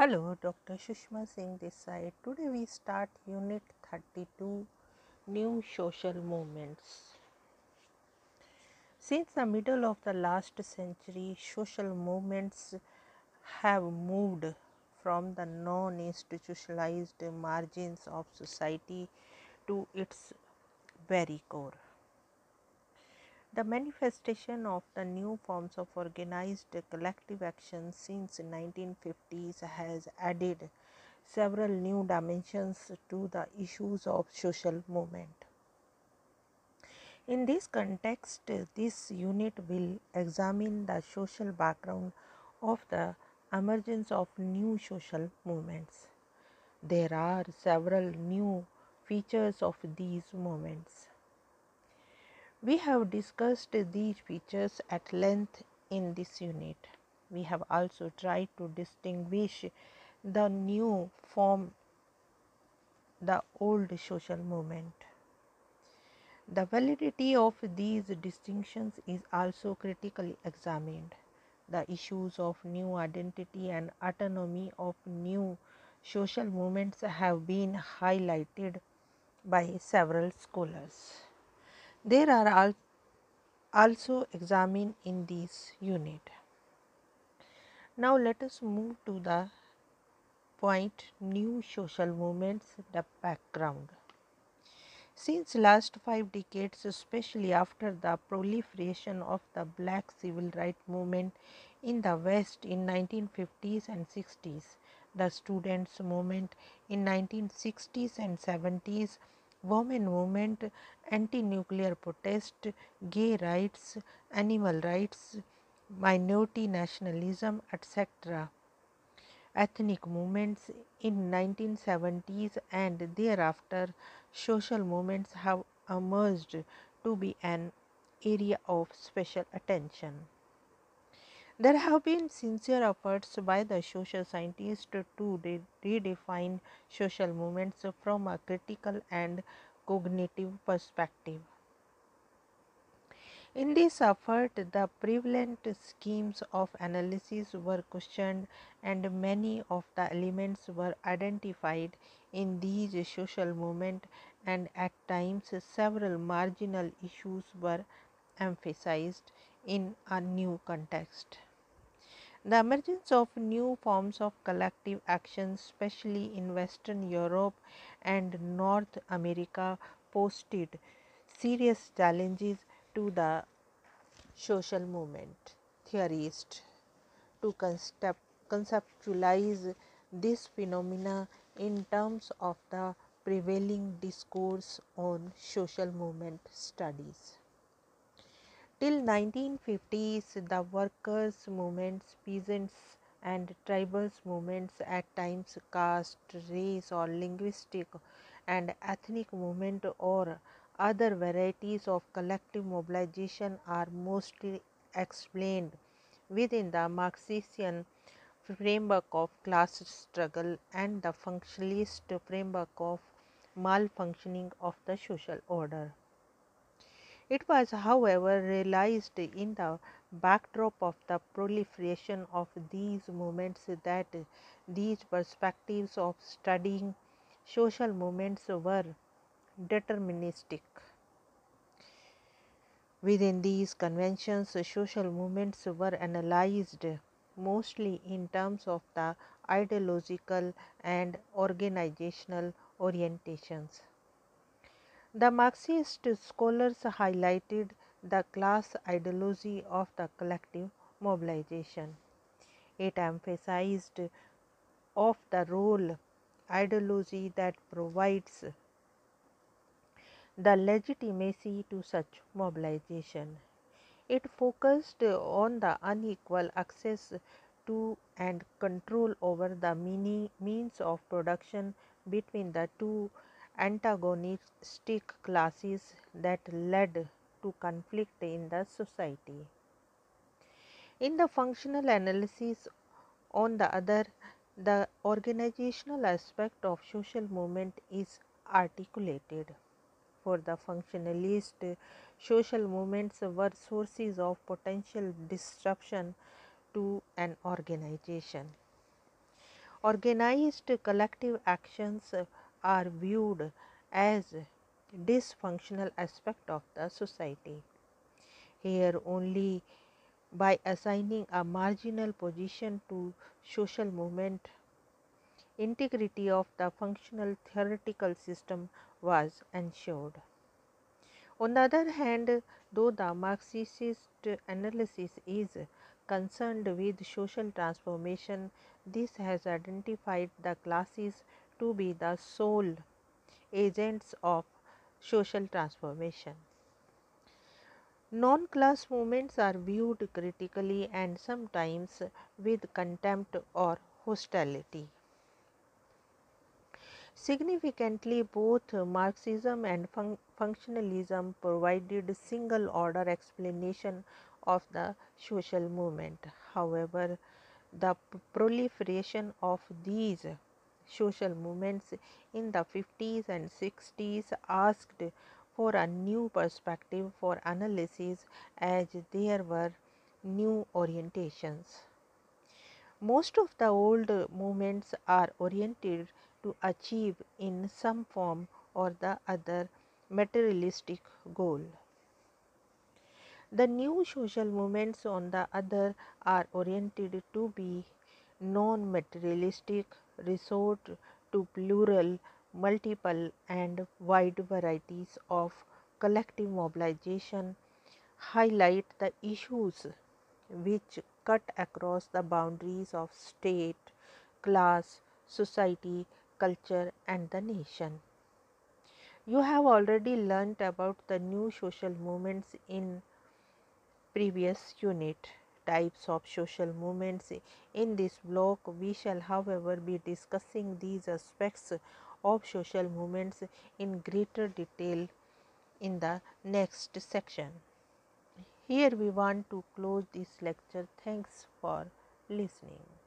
Hello, Dr. Shushma Singh this side. Today we start Unit 32 New Social Movements. Since the middle of the last century, social movements have moved from the non institutionalized margins of society to its very core. The manifestation of the new forms of organized collective action since 1950s has added several new dimensions to the issues of social movement. In this context, this unit will examine the social background of the emergence of new social movements. There are several new features of these movements. We have discussed these features at length in this unit. We have also tried to distinguish the new from the old social movement. The validity of these distinctions is also critically examined. The issues of new identity and autonomy of new social movements have been highlighted by several scholars. There are al also examined in this unit. Now let us move to the point new social movements the background. Since last 5 decades especially after the proliferation of the black civil rights movement in the west in 1950s and 60s the students movement in 1960s and 70s women movement, anti-nuclear protest, gay rights, animal rights, minority nationalism, etc. Ethnic movements in 1970s and thereafter social movements have emerged to be an area of special attention. There have been sincere efforts by the social scientists to re redefine social movements from a critical and cognitive perspective. In this effort, the prevalent schemes of analysis were questioned and many of the elements were identified in these social movements and at times several marginal issues were emphasized in a new context. The emergence of new forms of collective action, especially in Western Europe and North America, posed serious challenges to the social movement theorists to conceptualize this phenomena in terms of the prevailing discourse on social movement studies. Till 1950s, the workers' movements, peasants and tribals movements, at times caste, race or linguistic and ethnic movement or other varieties of collective mobilization are mostly explained within the Marxian framework of class struggle and the functionalist framework of malfunctioning of the social order. It was, however, realized in the backdrop of the proliferation of these movements that these perspectives of studying social movements were deterministic. Within these conventions, social movements were analyzed mostly in terms of the ideological and organizational orientations. The Marxist scholars highlighted the class ideology of the collective mobilization. It emphasized of the role ideology that provides the legitimacy to such mobilization. It focused on the unequal access to and control over the means of production between the two antagonistic classes that led to conflict in the society. In the functional analysis, on the other, the organizational aspect of social movement is articulated. For the functionalist, social movements were sources of potential disruption to an organization. Organized collective actions are viewed as dysfunctional aspect of the society. Here only by assigning a marginal position to social movement integrity of the functional theoretical system was ensured. On the other hand, though the Marxist analysis is concerned with social transformation, this has identified the classes to be the sole agents of social transformation. Non class movements are viewed critically and sometimes with contempt or hostility. Significantly, both Marxism and fun functionalism provided single order explanation of the social movement. However, the proliferation of these social movements in the 50s and 60s asked for a new perspective for analysis as there were new orientations. Most of the old movements are oriented to achieve in some form or the other materialistic goal. The new social movements on the other are oriented to be non materialistic, resort to plural, multiple and wide varieties of collective mobilization, highlight the issues which cut across the boundaries of state, class, society, culture and the nation. You have already learnt about the new social movements in previous unit types of social movements. In this block, we shall however be discussing these aspects of social movements in greater detail in the next section. Here we want to close this lecture. Thanks for listening.